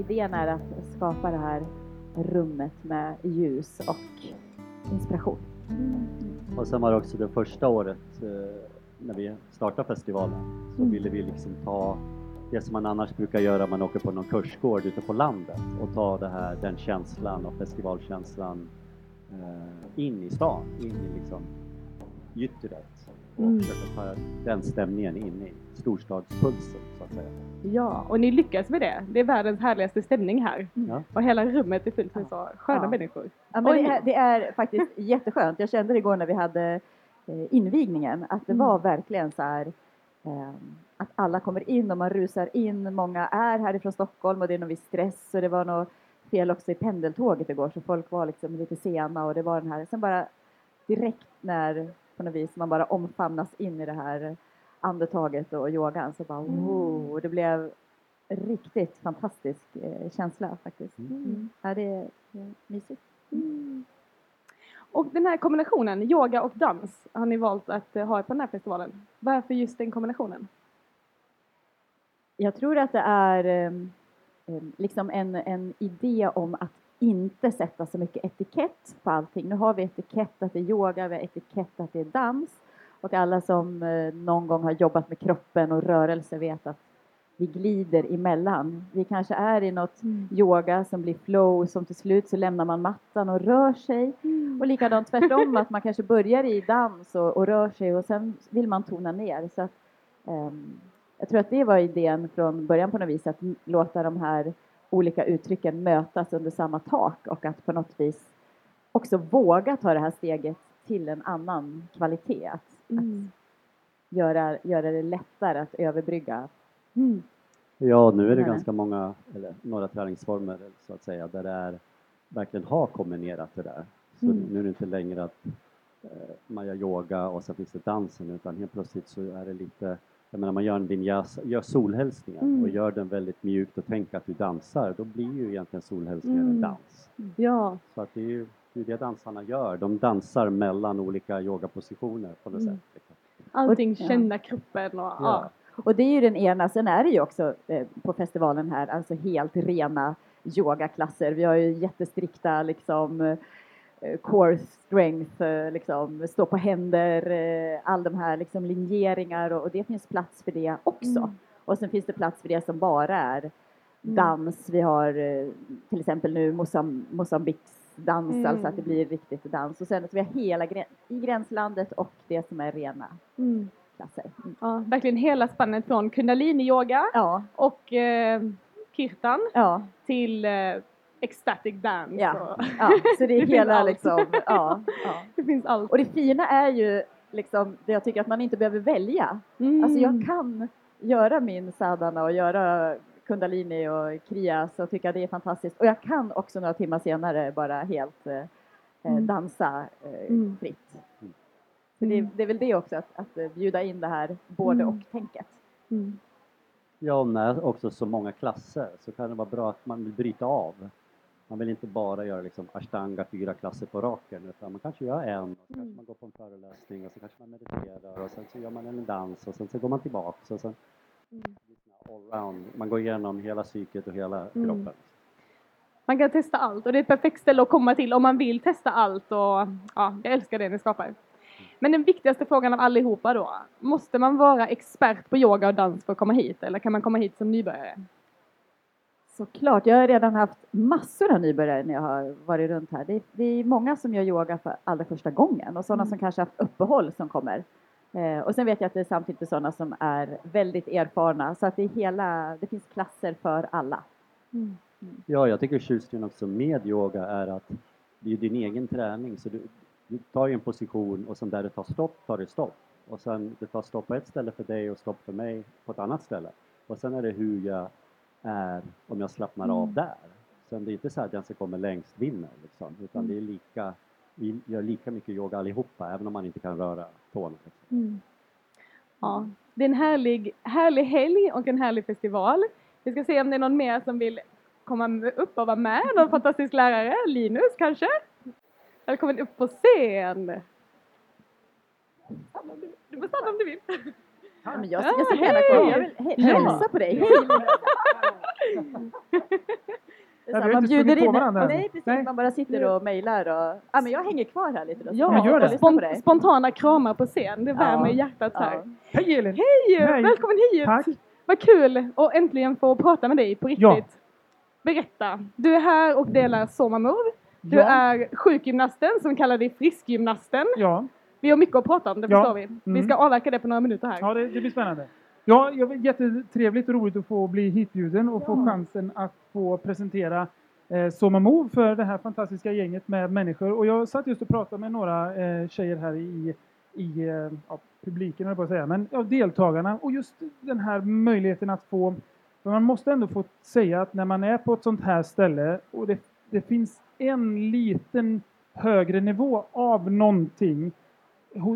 idén är att skapa det här rummet med ljus och inspiration. Och sen var det också det första året eh, när vi startade festivalen så Mm. ville vi liksom ta det som man annars brukar göra, man åker på någon kursgård ute på landet och ta det här, den känslan och festivalkänslan eh, in i stan, in i liksom gyttret och Mm. försöka ta den stämningen in i storstadspulsen så att säga. Ja, och ni lyckas med det. Det är världens härligaste stämning här. Ja. Och hela rummet är fyllt med så sköna Ja. människor. Ja, men det, är, det är faktiskt jätteskönt. Jag kände det igår när vi hade eh, invigningen att det Mm. var verkligen så här eh, att alla kommer in och man rusar in. Många är härifrån Stockholm och det är någon viss stress och det var något fel också i pendeltåget igår så folk var liksom lite sena och det var den här, sen bara direkt när på något vis man bara omfamnas in i det här andetaget och yogan så bara Mm. wow, det blev riktigt fantastisk eh, känsla faktiskt. Mm. Mm. Ja, det är, mysigt. Och den här kombinationen, yoga och dans, har ni valt att eh, ha på den här festivalen. Varför just den kombinationen? Jag tror att det är em, liksom en, en idé om att inte sätta så mycket etikett på allting. Nu har vi etikett att det är yoga, vi har etikett att det är dans. Och alla som eh, någon gång har jobbat med kroppen och rörelse vet att vi glider emellan. Vi kanske är i något yoga som blir flow som till slut så lämnar man mattan och rör sig. Och likadant tvärtom att man kanske börjar i dans och, och rör sig och sen vill man tona ner. Så att, ehm, jag tror att det var idén från början på något vis att låta de här olika uttrycken mötas under samma tak och att på något vis också våga ta det här steget till en annan kvalitet. Att, Mm. att göra, göra det lättare att överbrygga. Mm. Ja, nu är det ganska många, eller några träningsformer så att säga, där det är, verkligen har kombinerat det där. Så Mm. nu är det inte längre att eh, man gör yoga och sen finns det dansen utan helt plötsligt så är det lite, jag menar man gör en vinyasa, gör solhälsningen Mm. och gör den väldigt mjukt och tänk att du dansar, då blir ju egentligen solhälsningen Mm. en dans. Ja, Så att det är ju det, är det dansarna gör, de dansar mellan olika yogapositioner på något Mm. sätt. liksom. allting, Ja. känna kroppen och ja. Ja. Och det är ju den ena, sen är det ju också eh, på festivalen här, alltså helt rena yogaklasser. Vi har ju jättestrikta liksom eh, core strength, eh, liksom stå på händer, eh, all de här liksom linjeringar och, och det finns plats för det också. Mm. Och sen finns det plats för det som bara är Mm. dans. Vi har eh, till exempel nu Mosam- Mosambiks dans, Mm. alltså att det blir riktigt dans. Och sen så vi har hela i gränslandet och det som är rena Mm. klasser. Mm. ja. Verkligen hela spannet från kundalini-yoga Ja, och eh, kirtan ja. till eh, ecstatic dance. Ja. Och, Ja, så det är Det hela liksom, ja, ja. det finns allt. Och det fina är ju liksom, det jag tycker att man inte behöver välja. Mm. Alltså jag kan göra min sadhana och göra kundalini och kriyas och tycka det är fantastiskt. Och jag kan också några timmar senare bara helt eh, Mm. dansa eh, Mm. fritt. Mm. Så det, Mm. det är väl det också, att, att eh, bjuda in det här både Mm. och-tänket. Mm. Ja, och när också så många klasser så kan det vara bra att man vill bryta av. Man vill inte bara göra liksom ashtanga, fyra klasser på raken, utan man kanske gör en och så kanske Mm. man går på en föreläsning och så kanske man mediterar och sen så gör man en dans och sen så går man tillbaks och sen Mm. allround. Man går igenom hela psyket och hela Mm. kroppen. Man kan testa allt och det är ett perfekt ställe att komma till om man vill testa allt och ja, jag älskar det ni skapar. Men den viktigaste frågan av allihopa då, måste man vara expert på yoga och dans för att komma hit eller kan man komma hit som nybörjare? Såklart, jag har redan haft massor av nybörjare när jag har varit runt här. Det är, det är många som gör yoga för allra första gången och sådana Mm. som kanske haft uppehåll som kommer. Eh, och sen vet jag att det är samtidigt sådana som är väldigt erfarna så att det är hela, det finns klasser för alla. Ja, jag tycker tjusningen också med yoga är att det är din egen träning så du, du tar ju en position och sen där det tar stopp tar det stopp. Och sen det tar stopp på ett ställe för dig och stopp för mig på ett annat ställe. Och sen är det hur jag är om jag slappnar av Mm. där. Sen det är inte så att den som kommer längst vinner liksom, utan Mm. det är lika, vi gör lika mycket yoga allihopa även om man inte kan röra tårna. Liksom. Mm. Ja, det är en härlig, härlig helg och en härlig festival. Vi ska se om det är någon mer som vill komma upp och vara med. Någon fantastisk lärare, Linus kanske? Välkommen upp på scen! Du får stanna om du vill. Ja, men jag, Ja, jag ska gärna komma. Jag vill Ja. hälsa på dig. Hej! Har man bjuder in, nej precis, Nej. man bara sitter och mejlar och, ja men jag hänger kvar här lite då. Ja, gör det. och lyssna på Spon- dig. spontana kramar på scen, det värmer Ja. hjärtat här. Ja. Hej Elin! Hej! Hej. Välkommen hit! Tack! Vad kul att äntligen få prata med dig på riktigt. Ja. Berätta, du är här och delar Soma Move. Du Ja. är sjukgymnasten som kallar dig friskgymnasten. Ja, Vi har mycket att prata om, det förstår vi. Vi Mm. ska avverka det på några minuter här. ja det, det blir spännande. Ja, jag, jättetrevligt och roligt att få bli hitbjuden och få chansen att få presentera eh, Soma Move för det här fantastiska gänget med människor. Och jag satt just och pratade med några eh, tjejer här i, i eh, ja, publiken, jag på att säga, men ja, deltagarna. Och just den här möjligheten att få, för man måste ändå få säga att när man är på ett sånt här ställe och det, det finns en liten högre nivå av någonting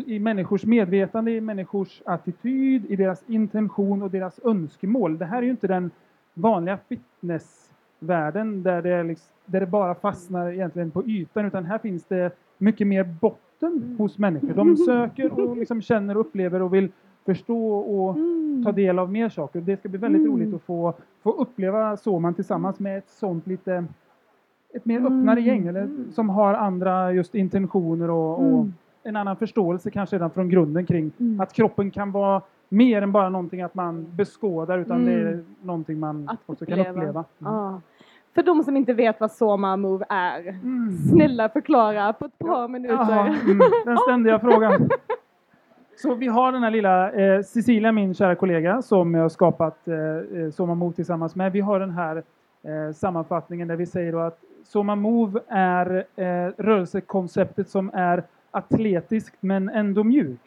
i människors medvetande, i människors attityd, i deras intention och deras önskemål. Det här är ju inte den vanliga fitnessvärlden där det, liksom, där det bara fastnar egentligen på ytan utan här finns det mycket mer botten hos människor. De söker och liksom känner och upplever och vill förstå och Mm. ta del av mer saker. Det ska bli väldigt Mm. roligt att få, få uppleva Soman tillsammans med ett sånt lite ett mer Mm. öppnare gäng eller, som har andra just intentioner och, och Mm. En annan förståelse kanske redan från grunden kring Mm. att kroppen kan vara mer än bara någonting att man beskådar utan Mm. det är någonting man Att också kan uppleva. uppleva. Mm. Ja. För de som inte vet vad Soma Move är, Mm. snälla förklara på ett par minuter. Jaha, mm, den ständiga frågan. Så vi har den här lilla eh, Cecilia, min kära kollega, som jag har skapat eh, eh, Soma Move tillsammans med. Vi har den här eh, sammanfattningen där vi säger att Soma Move är eh, rörelsekonceptet som är atletiskt men ändå mjukt.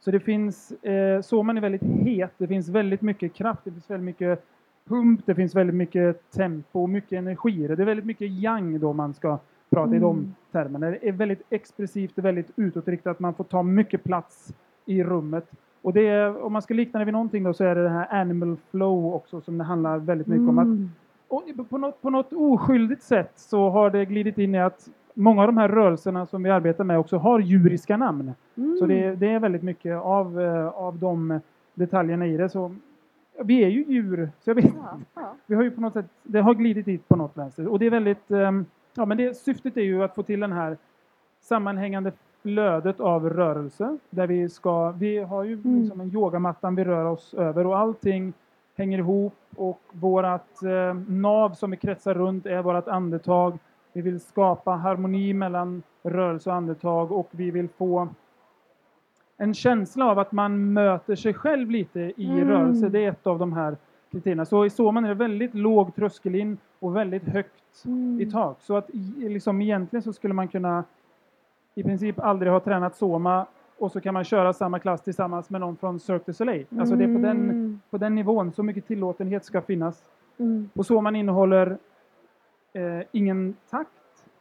Så det finns, eh, Soman är väldigt het, det finns väldigt mycket kraft, det finns väldigt mycket pump, det finns väldigt mycket tempo, mycket energi. Det är väldigt mycket yang då man ska prata i de Mm. termerna. Det är väldigt expressivt och väldigt utåtriktat. Man får ta mycket plats i rummet. Och det är, om man ska likna det vid någonting då så är det det här animal flow också som det handlar väldigt mycket om. Att, Mm. och på, något, på något oskyldigt sätt så har det glidit in i att många av de här rörelserna som vi arbetar med också har djuriska namn. Mm. Så det, det är väldigt mycket av, eh, av de detaljerna i det. Så vi är ju djur, så jag vet Ja, ja. vi har ju på något sätt, det har glidit dit på något vänster. Och det är väldigt, ehm, ja men det, syftet är ju att få till den här sammanhängande flödet av rörelse. Där vi ska, vi har ju Mm. liksom en yogamattan vi rör oss över och allting hänger ihop och vårat eh, nav som vi kretsar runt är vårat andetag. Vi vill skapa harmoni mellan rörelse och andetag och vi vill få en känsla av att man möter sig själv lite i Mm. rörelse. Det är ett av de här kriterierna. Så i Soman är det väldigt låg tröskel in och väldigt högt Mm. i tak. Så att liksom egentligen så skulle man kunna i princip aldrig ha tränat Soma och så kan man köra samma klass tillsammans med någon från Cirque du Soleil. Alltså det är på den, Mm. på den nivån, så mycket tillåtenhet ska finnas. Mm. Och Soman innehåller eh, ingen takt,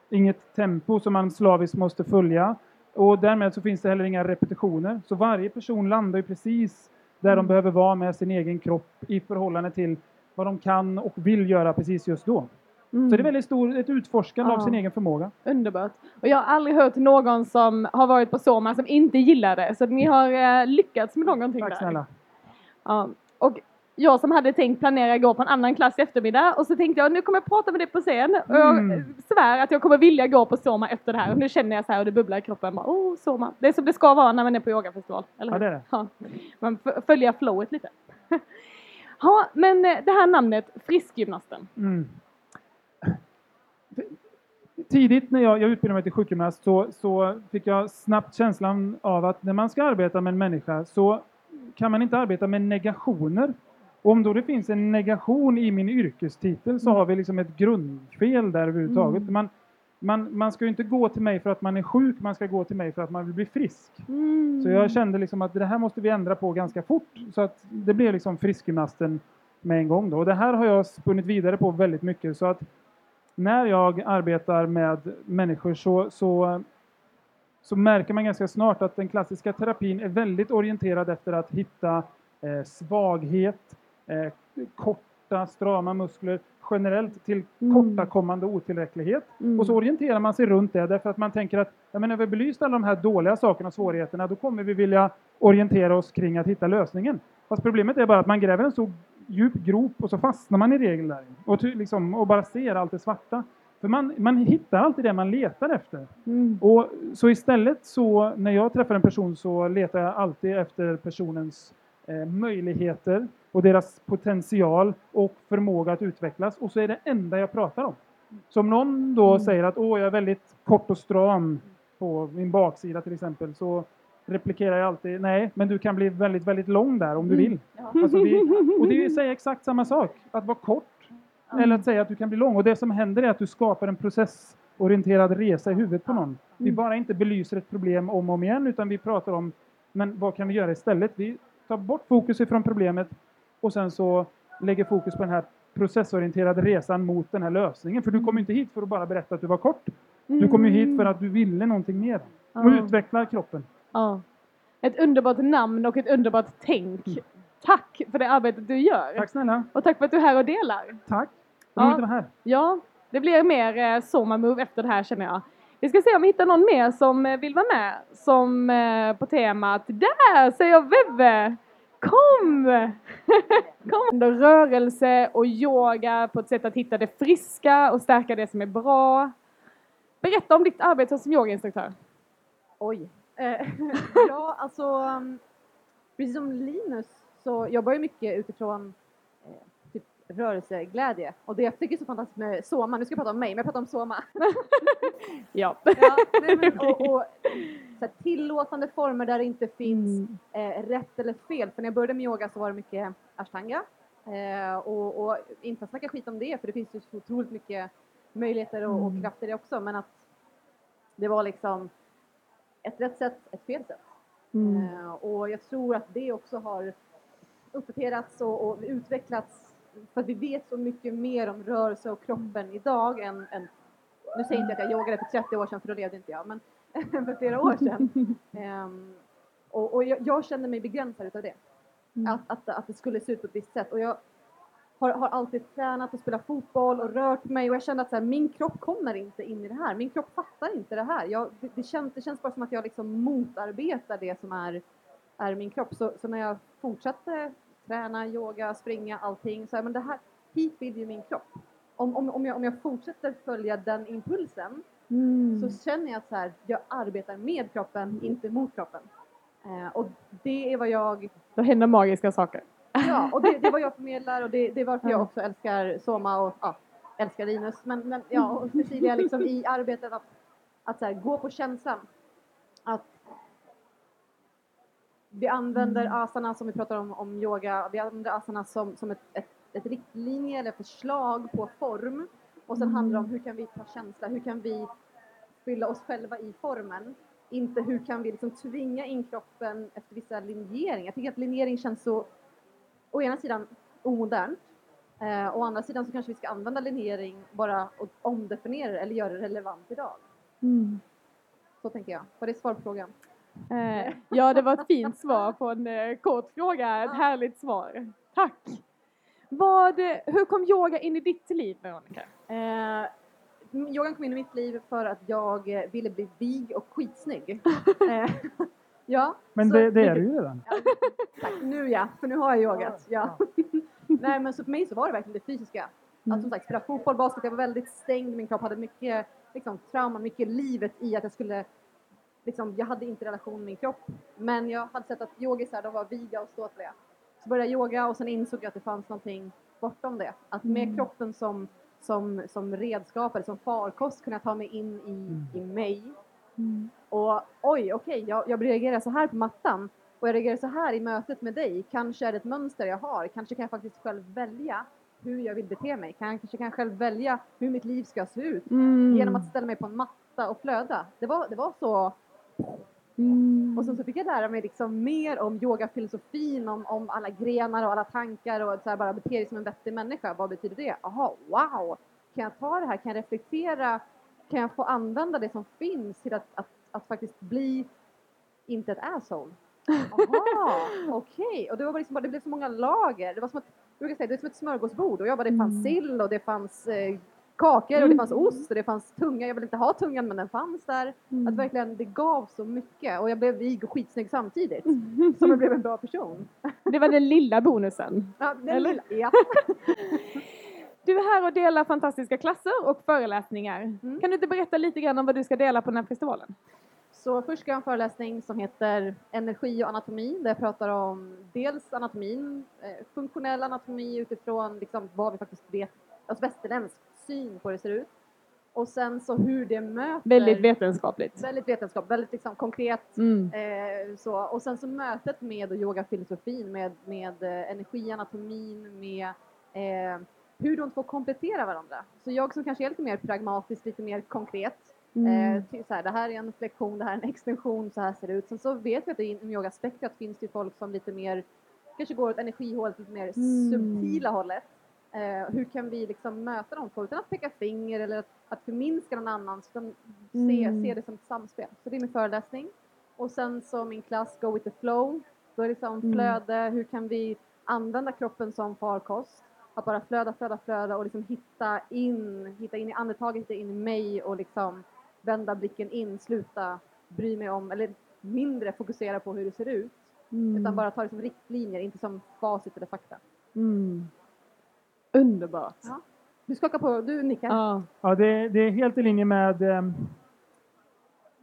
inget tempo som man slaviskt måste följa. Och därmed så finns det heller inga repetitioner. Så varje person landar ju precis där de Mm. behöver vara med sin egen kropp i förhållande till vad de kan och vill göra precis just då. Mm. Så det är väldigt stor, ett utforskande av Ja. sin egen förmåga. Underbart. Och jag har aldrig hört någon som har varit på Soma som inte gillar det. Så ni har eh, lyckats med någonting Tack där. snälla. Ja. Och jag som hade tänkt planera gå på en annan klass i eftermiddag och så tänkte jag nu kommer jag prata med dig på scen och jag Mm. svär att jag kommer vilja gå på Soma efter det här. Och nu känner jag så här och det bubblar i kroppen. Bara, oh, Soma. Det är som det ska vara när man är på yogafestival. Eller Ja, det är det. Ja. Man följer flowet lite. Ja, men eh, det här namnet, Friskgymnasten. Mm. Tidigt när jag, jag utbildade mig till sjukgymnast så, så fick jag snabbt känslan av att när man ska arbeta med en människa så kan man inte arbeta med negationer. Och om då det finns en negation i min yrkestitel så har vi liksom ett grundfel där överhuvudtaget. Mm. Man, man, man ska ju inte gå till mig för att man är sjuk, man ska gå till mig för att man vill bli frisk. Mm. Så jag kände liksom att det här måste vi ändra på ganska fort. Så att det blev liksom friskgymnasten med en gång då. Och det här har jag spunnit vidare på väldigt mycket. Så att när jag arbetar med människor så, så, så märker man ganska snart att den klassiska terapin är väldigt orienterad efter att hitta eh, svaghet, eh, korta, strama muskler generellt till Mm. kortakommande otillräcklighet. Mm. Och så orienterar man sig runt det därför att man tänker att ja, men när vi har belyst alla de här dåliga sakerna och svårigheterna då kommer vi vilja orientera oss kring att hitta lösningen. Fast problemet är bara att man gräver en så djup grop och så fastnar man i regel där. Och, liksom, och bara ser allt det svarta. För man, man hittar alltid det man letar efter. Mm. Och så istället så när jag träffar en person så letar jag alltid efter personens eh, möjligheter och deras potential och förmåga att utvecklas. Och så är det enda jag pratar om. Så om någon då Mm. säger att Åh, jag är väldigt kort och stram på min baksida till exempel så replikerar jag alltid nej, men du kan bli väldigt, väldigt lång där om du Mm. vill. Alltså vi, och det är ju säga exakt samma sak, att vara kort eller att säga att du kan bli lång. Och det som händer är att du skapar en processorienterad resa i huvudet på någon. Vi Mm. bara inte belyser ett problem om och om igen utan vi pratar om men vad kan vi göra istället? Vi tar bort fokus ifrån problemet och sen så lägger fokus på den här processorienterade resan mot den här lösningen. För du kom inte hit för att bara berätta att du var kort. Du kom ju hit för att du ville någonting mer. Och Mm. Ja. utveckla kroppen. Ja. Ett underbart namn och ett underbart tänk. Tack för det arbetet du gör. Tack snälla. Och tack för att du är här och delar. Tack. Ja. Roligt att vara här. Ja, det blir mer eh, Soma Move efter det här känner jag. Vi ska se om vi hittar någon mer som eh, vill vara med. Som eh, på temat Där säger Veve! Kom! Kom! Rörelse och yoga på ett sätt att hitta det friska och stärka det som är bra. Berätta om ditt arbete som yogainstruktör. Oj. Eh, ja, alltså um, precis som Linus så jobbar jag mycket utifrån rörelseglädje. Och det jag tycker är så fantastiskt med Soma, nu ska jag prata om mig, men jag pratar om Soma. Ja. ja, nej, men, och, och, här, tillåtande former där det inte finns Mm. eh, rätt eller fel. För när jag började med yoga så var det mycket ashtanga. Eh, och, och inte att snacka skit om det, för det finns ju så otroligt mycket möjligheter och, och Mm. krafter i det också. Men att det var liksom ett rätt sätt, ett fel sätt. Mm. Eh, och jag tror att det också har uppdaterats och, och utvecklats för att vi vet så mycket mer om rörelse och kroppen idag än, än nu säger jag inte att jag yogade för 30 år sedan för då levde inte jag, men för flera år sedan. Ehm, och och jag, jag kände mig begränsad utav det. Mm. Att, att, att det skulle se ut på ett visst sätt. Och jag har, har alltid tränat och spelat fotboll och rört mig och jag kände att så här, min kropp kommer inte in i det här. Min kropp fattar inte det här. Jag, det, det, känns, det känns bara som att jag liksom motarbetar det som är, är min kropp. Så, så när jag fortsatte träna, yoga, springa, allting så här, men det här, hit vill ju min kropp. Om, om, om, jag, om jag fortsätter följa den impulsen Mm. så känner jag att så här, jag arbetar med kroppen, inte mot kroppen. Eh, och det är vad jag Då händer magiska saker. Ja, och det, det är vad jag förmedlar och det, det är varför jag Ja. också älskar Soma och ja, älskar Linus. Men, men ja, och Cecilia liksom i arbetet att, att så här, gå på känslan. Att vi använder Mm. asana som vi pratar om, om yoga, vi använder asana som, som ett, ett, ett riktlinje eller förslag på form. Och sen handlar det om hur kan vi ta känsla, hur kan vi fylla oss själva i formen. Inte hur kan vi liksom tvinga in kroppen efter vissa linjeringar. Jag tycker att linjering känns så å ena sidan omodernt. Eh, å andra sidan så kanske vi ska använda linjering bara och omdefiniera det eller göra det relevant idag. Mm. Så tänker jag. Var det svar på frågan? Eh, ja, det var ett fint svar på en eh, kort fråga. Ett härligt svar. Tack! Vad, hur kom yoga in i ditt liv, Veronica? Eh, yogan kom in i mitt liv för att jag eh, ville bli vig och skitsnygg. eh, ja, Men så- det, det är du ju redan. Ja, tack, nu ja, för nu har jag yogat. Ja. Nej men så för mig så var det verkligen det fysiska. Mm. Att som sagt spela fotboll, basket, jag var väldigt stängd, min kropp hade mycket liksom, trauma, mycket livet i att jag skulle liksom, jag hade inte relation med min kropp. Men jag hade sett att yogisar, de var viga och ståtliga. Så började jag yoga och sen insåg jag att det fanns någonting bortom det. Att med Mm. kroppen som, som, som redskap eller som farkost kunna ta mig in i, i mig. Mm. Och oj, okej, jag, jag reagerar så här på mattan och jag reagerar så här i mötet med dig. Kanske är det ett mönster jag har. Kanske kan jag faktiskt själv välja hur jag vill bete mig. Kanske kan jag själv välja hur mitt liv ska se ut Mm. genom att ställa mig på en matta och flöda. Det var, det var så. Mm. Och sen så fick jag lära mig liksom mer om yogafilosofin, om, om alla grenar och alla tankar och så här bara bete dig som en vettig människa. Vad betyder det? Jaha, wow! Kan jag ta det här? Kan jag reflektera? Kan jag få använda det som finns till att, att, att faktiskt bli, inte ett asshole? Jaha, okej. Och det var liksom bara, det blev så många lager. Det var som att, jag brukar säga, det är som ett smörgåsbord och jag bara, det fanns Mm. sill och det fanns eh, kakor och det Mm. fanns ost och det fanns tunga. Jag ville inte ha tungan men den fanns där. Mm. Att verkligen, det gav så mycket och jag blev vig och skitsnygg samtidigt. Som jag blev en bra person. Det var den lilla bonusen. Ja, den Eller? lilla, ja. Du är här och delar fantastiska klasser och föreläsningar. Mm. Kan du inte berätta lite grann om vad du ska dela på den här festivalen? Så först ska jag ha en föreläsning som heter Energi och anatomi där jag pratar om dels anatomin, eh, funktionell anatomi utifrån liksom vad vi faktiskt vet, alltså västerländsk syn på hur det ser ut. Och sen så hur det möter Väldigt vetenskapligt. väldigt vetenskap, väldigt liksom konkret Mm. Eh, så, och sen så mötet med yogafilosofin, med, med eh, energianatomin, med eh, hur de två kompletterar varandra. Så jag som kanske är lite mer pragmatisk, lite mer konkret. Mm. Eh, så här, det här är en flexion, det här är en extension, så här ser det ut. Sen så vet vi att inom yogaspektrat finns det folk som lite mer, kanske går åt energihållet, lite mer Mm. subtila hållet. Eh, hur kan vi liksom möta de två utan att peka finger eller att, att förminska någon annan, utan se, Mm. se det som ett samspel. Så det är min föreläsning. Och sen så min klass Go with the flow. Då är det liksom Mm. flöde, hur kan vi använda kroppen som farkost? Att bara flöda, flöda, flöda och liksom hitta in, hitta in i andetaget, hitta in i mig och liksom vända blicken in, sluta bry mig om, eller mindre fokusera på hur det ser ut. Mm. Utan bara ta det som riktlinjer, inte som facit eller fakta. Mm. Underbart. Ja. Du skakar på, du nickar. Ja. Ja, det, det är helt i linje med eh,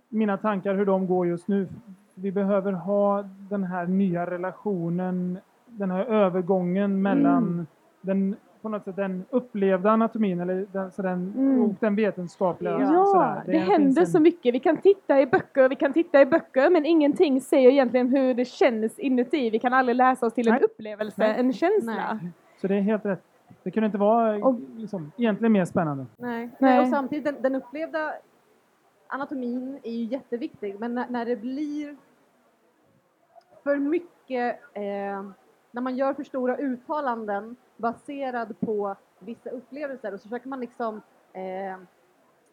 mina tankar hur de går just nu. Vi behöver ha den här nya relationen, den här övergången mellan Mm. den, på något sätt, den upplevda anatomin eller den, så den, Mm. och den vetenskapliga. Ja, sådär. det, finns händer en- så mycket. Vi kan titta i böcker, vi kan titta i böcker, men ingenting säger egentligen hur det känns inuti. Vi kan aldrig läsa oss till en Nej. upplevelse, Nej. en känsla. Så det är helt rätt. Det kunde inte vara Och- liksom, egentligen mer spännande. Nej. Nej. Och samtidigt, den, den upplevda anatomin är ju jätteviktig, men när, när det blir för mycket, eh, när man gör för stora uttalanden baserad på vissa upplevelser och så försöker man liksom eh,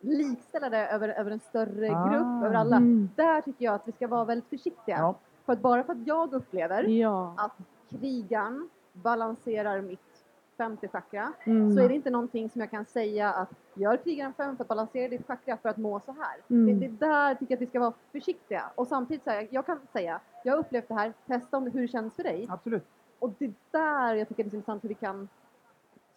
likställa det över, över en större Ah. grupp, över alla. Mm. Där tycker jag att vi ska vara väldigt försiktiga. Ja. För att bara för att jag upplever Ja. att krigaren balanserar mitt femte chakra Mm. så är det inte någonting som jag kan säga att gör krigaren fem för att balansera ditt chakra för att må så här. Mm. Det, det där tycker jag att vi ska vara försiktiga och samtidigt säga, jag kan säga, jag har upplevt det här, testa om det, hur det känns för dig. Absolut. Och det där jag tycker det är så intressant hur vi kan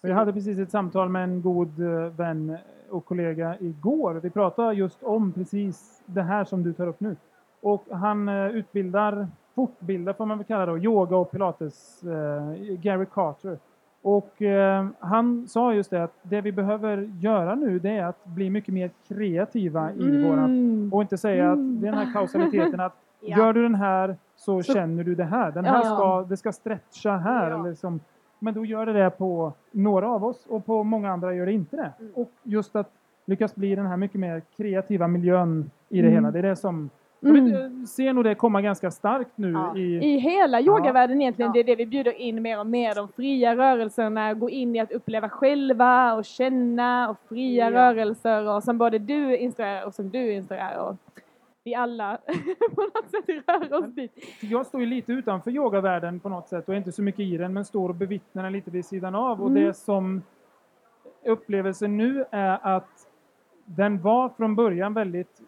Så jag hade precis ett samtal med en god eh, vän och kollega igår. Vi pratade just om precis det här som du tar upp nu. Och han eh, utbildar, fortbildar får man väl kalla det, yoga och pilates, eh, Gary Carter. Och eh, han sa just det att det vi behöver göra nu det är att bli mycket mer kreativa i våran Mm. och inte säga Mm. att den här kausaliteten att Ja. gör du den här så, Så- känner du det här. Den här Ja. ska, det ska stretcha här. Ja. Eller liksom, men då gör det det på några av oss och på många andra gör det inte det. Mm. Och just att lyckas bli den här mycket mer kreativa miljön i det Mm. hela. Det är det som, Mm. vet, ser nog det komma ganska starkt nu Ja. i, I hela yogavärlden egentligen, Ja. det är det vi bjuder in mer och mer. De fria rörelserna, gå in i att uppleva själva och känna och fria Ja. rörelser och som både du instruerar och som du instruerar. Och vi alla på något sätt rör oss dit. jag står ju lite utanför yogavärlden på något sätt och är inte så mycket i den men står och bevittnar den lite vid sidan av. Och Mm. det som upplevelsen nu är att den var från början väldigt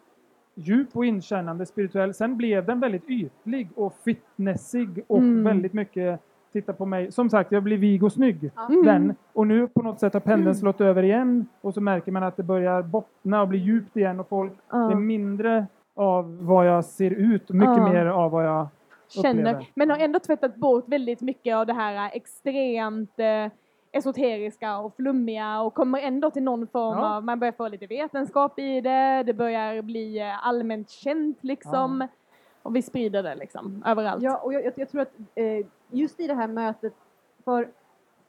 djup och inkännande spirituell. Sen blev den väldigt ytlig och fitnessig och Mm. väldigt mycket titta på mig. Som sagt, jag blir vig och snygg. Mm. Den. Och nu på något sätt har pendeln slått över igen och så märker man att det börjar bottna och bli djupt igen och folk, det är mindre av vad jag ser ut och mycket mer av vad jag känner, upplever. men har ändå tvättat bort väldigt mycket av det här extremt eh, esoteriska och flummiga och kommer ändå till någon form Ja. av, man börjar få lite vetenskap i det, det börjar bli eh, allmänt känt liksom. Och vi sprider det liksom överallt. Ja, och jag, jag, jag tror att eh, just i det här mötet, för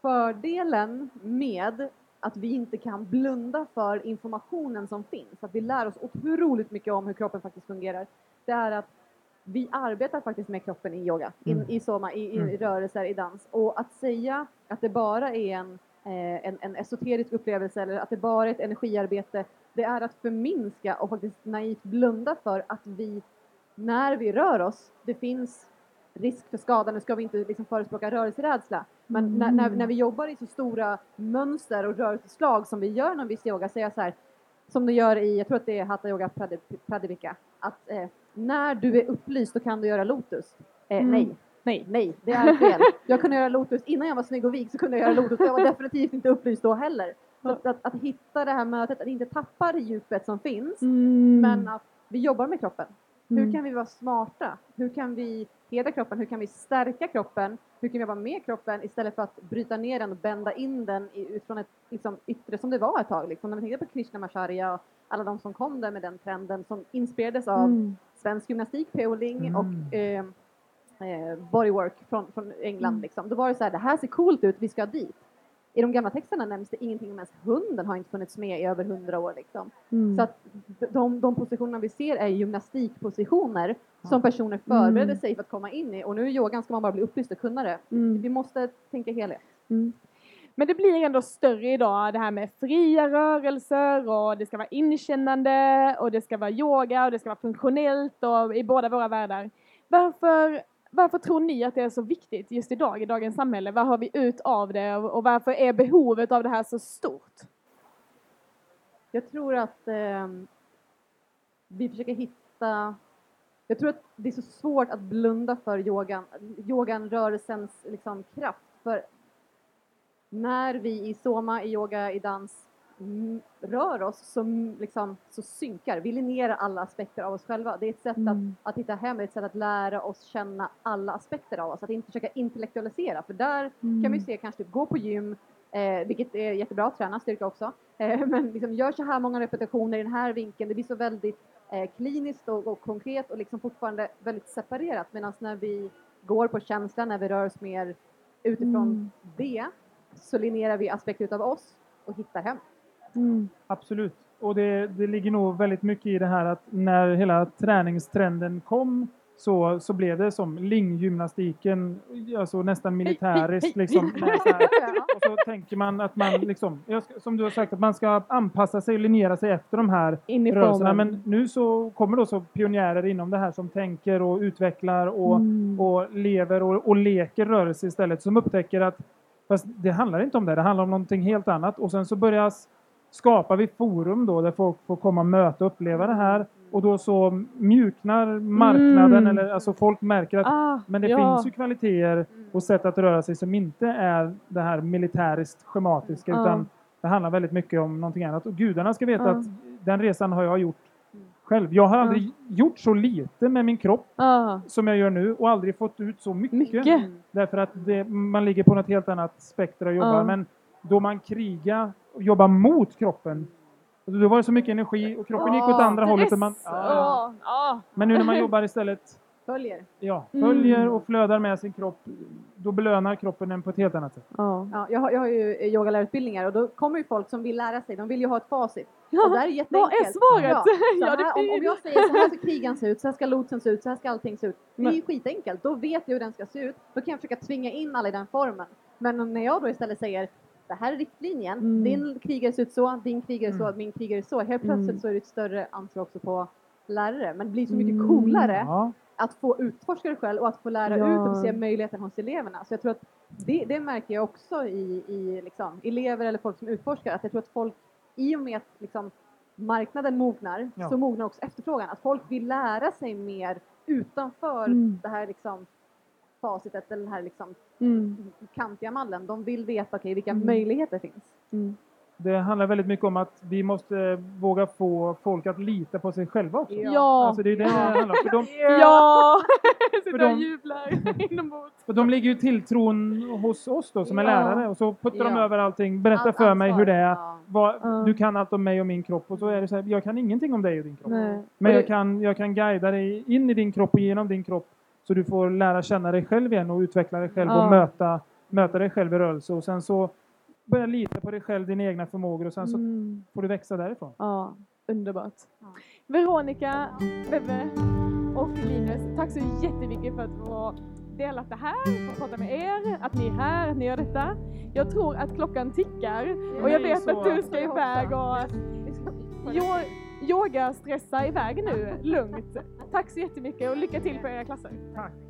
fördelen med att vi inte kan blunda för informationen som finns, att vi lär oss otroligt mycket om hur kroppen faktiskt fungerar, det är att vi arbetar faktiskt med kroppen i yoga, in, Mm. i soma, i, i, Mm. rörelser, i dans. Och att säga att det bara är en, eh, en, en esoterisk upplevelse eller att det bara är ett energiarbete, det är att förminska och faktiskt naivt blunda för att vi när vi rör oss, det finns risk för skada. Nu ska vi inte liksom förespråka rörelserädsla, Men när, när, när vi jobbar i så stora mönster och rörelseslag som vi gör inom viss yoga så är jag så här, som du gör i, jag tror att det är Hatha Yoga Pradip- Pradipika, att eh, när du är upplyst då kan du göra lotus. Eh, Mm. Nej, Nej. nej, det är fel. Jag kunde göra lotus innan jag var snygg och vig så kunde jag göra lotus jag var definitivt inte upplyst då heller. Att, att, att hitta det här mötet, att inte tappa det djupet som finns, Mm. men att vi jobbar med kroppen. Mm. Hur kan vi vara smarta? Hur kan vi hedra kroppen? Hur kan vi stärka kroppen? Hur kan vi jobba med kroppen istället för att bryta ner den och bända in den utifrån ett liksom, yttre som det var ett tag. Liksom. När man tänker på Krishnamacharya och alla de som kom där med den trenden som inspirerades av Mm. svensk gymnastik, P.O. Ling Mm. och eh, eh, bodywork från, från England. Mm. Liksom. Då var det så här, det här ser coolt ut, vi ska dit. I de gamla texterna nämns det ingenting om ens hunden har inte funnits med i över hundra år. Liksom. Mm. Så att de, de positionerna vi ser är gymnastikpositioner som personer förbereder Mm. sig för att komma in i. Och nu i yogan ska man bara bli upplyst och kunna det. Mm. Vi måste tänka helhet. Mm. Men det blir ändå större idag det här med fria rörelser och det ska vara inkännande och det ska vara yoga och det ska vara funktionellt och i båda våra världar. Varför, varför tror ni att det är så viktigt just idag i dagens samhälle? Vad har vi ut av det och varför är behovet av det här så stort? Jag tror att eh, vi försöker hitta... Jag tror att det är så svårt att blunda för yogan, yogan rörelsens liksom, kraft. För när vi i soma, i yoga, i dans rör oss så, mm, liksom, så synkar, vi linjerar alla aspekter av oss själva. Det är ett sätt Mm. att, att hitta hem, ett sätt att lära oss känna alla aspekter av oss. Att inte försöka intellektualisera, för där Mm. kan vi se kanske typ gå på gym, eh, vilket är jättebra, träna styrka också. Eh, men liksom gör så här många repetitioner i den här vinkeln, det blir så väldigt eh, kliniskt och, och konkret och liksom fortfarande väldigt separerat. Medan när vi går på känslan, när vi rör oss mer utifrån Mm. det, så linjerar vi aspekter utav oss och hittar hem. Mm. Absolut. Och det, det ligger nog väldigt mycket i det här att när hela träningstrenden kom så, så blev det som linggymnastiken, alltså nästan militäriskt. Liksom, så och så tänker man att man liksom, som du har sagt, att man ska anpassa sig och linjera sig efter de här rörelserna. Men nu så kommer då så pionjärer inom det här som tänker och utvecklar och, Mm. och lever och, och leker rörelse istället. Som upptäcker att fast det handlar inte om det, det handlar om någonting helt annat. Och sen så börjar skapar vi forum då där folk får komma och möta och uppleva det här. Och då så mjuknar marknaden Mm. eller alltså folk märker att Ah, men det ja. finns ju kvaliteter och sätt att röra sig som inte är det här militäriskt schematiska Ja. utan det handlar väldigt mycket om någonting annat. Och gudarna ska veta Ja. att den resan har jag gjort själv. Jag har aldrig gjort så lite med min kropp Ah, som jag gör nu och aldrig fått ut så mycket. mycket. Därför att det, man ligger på något helt annat spektra och jobbar. Men då man krigar och jobbar mot kroppen då var det så mycket energi och kroppen gick åt Ja, andra hållet. Man, ja, ja. Ah, ah. Men nu när man jobbar istället Följer. ja, Mm. följer och flödar med sin kropp då belönar kroppen den på ett helt annat sätt. Ah. Ja, jag, har, jag har ju yogalärarutbildningar och då kommer ju folk som vill lära sig, de vill ju ha ett facit. Ja, och där är jätteenkelt. Vad är svaret? Ja, så Ja, det här, om, om jag säger så här ska krigan se ut, så här ska lotsen se ut, så här ska allting se ut. Det är ju skitenkelt. Då vet jag hur den ska se ut. Då kan jag försöka tvinga in alla i den formen. Men när jag då istället säger det här är riktlinjen, Mm. din krigare ser ut så, din krigare så, Mm. min krigare så. Helt plötsligt Mm. så är det ett större ansvar också på lärare. Men det blir så mycket Mm. coolare Ja. att få utforska det själv och att få lära Ja. ut och se möjligheten hos eleverna. Så jag tror att det, det märker jag också i, i liksom, elever eller folk som utforskar, att jag tror att folk i och med att liksom, marknaden mognar Ja. så mognar också efterfrågan. Att folk vill lära sig mer utanför Mm. det här liksom, facitet eller den här liksom, Mm. kantiga mallen. De vill veta okej, vilka Mm. möjligheter finns. Mm. Det handlar väldigt mycket om att vi måste våga få folk att lita på sig själva också. Ja. Ja. Alltså det är det det handlar om. För de, Ja! Sitter de- och jublar inombords. för de ligger ju tilltron hos oss då som är Ja. lärare och så puttar de Ja. över allting. Berätta Allt för mig hur det är. Ja. Vad, Ja. Du kan allt om mig och min kropp och så är det så här, jag kan ingenting om dig och din kropp. Nej. Men jag kan, jag kan guida dig in i din kropp och genom din kropp så du får lära känna dig själv igen och utveckla dig själv Ja. och möta, möta dig själv i rörelse och sen så börja lita på dig själv, dina egna förmågor och sen så Mm. får du växa därifrån. Ja, underbart. Ja. Veronica, Bebbe och Linus, tack så jättemycket för att få delat det här, få prata med er, att ni är här, att ni gör detta. Jag tror att klockan tickar och jag vet att du ska iväg och yoga stressa iväg nu, lugnt. Tack så jättemycket och lycka till på era klasser. Tack!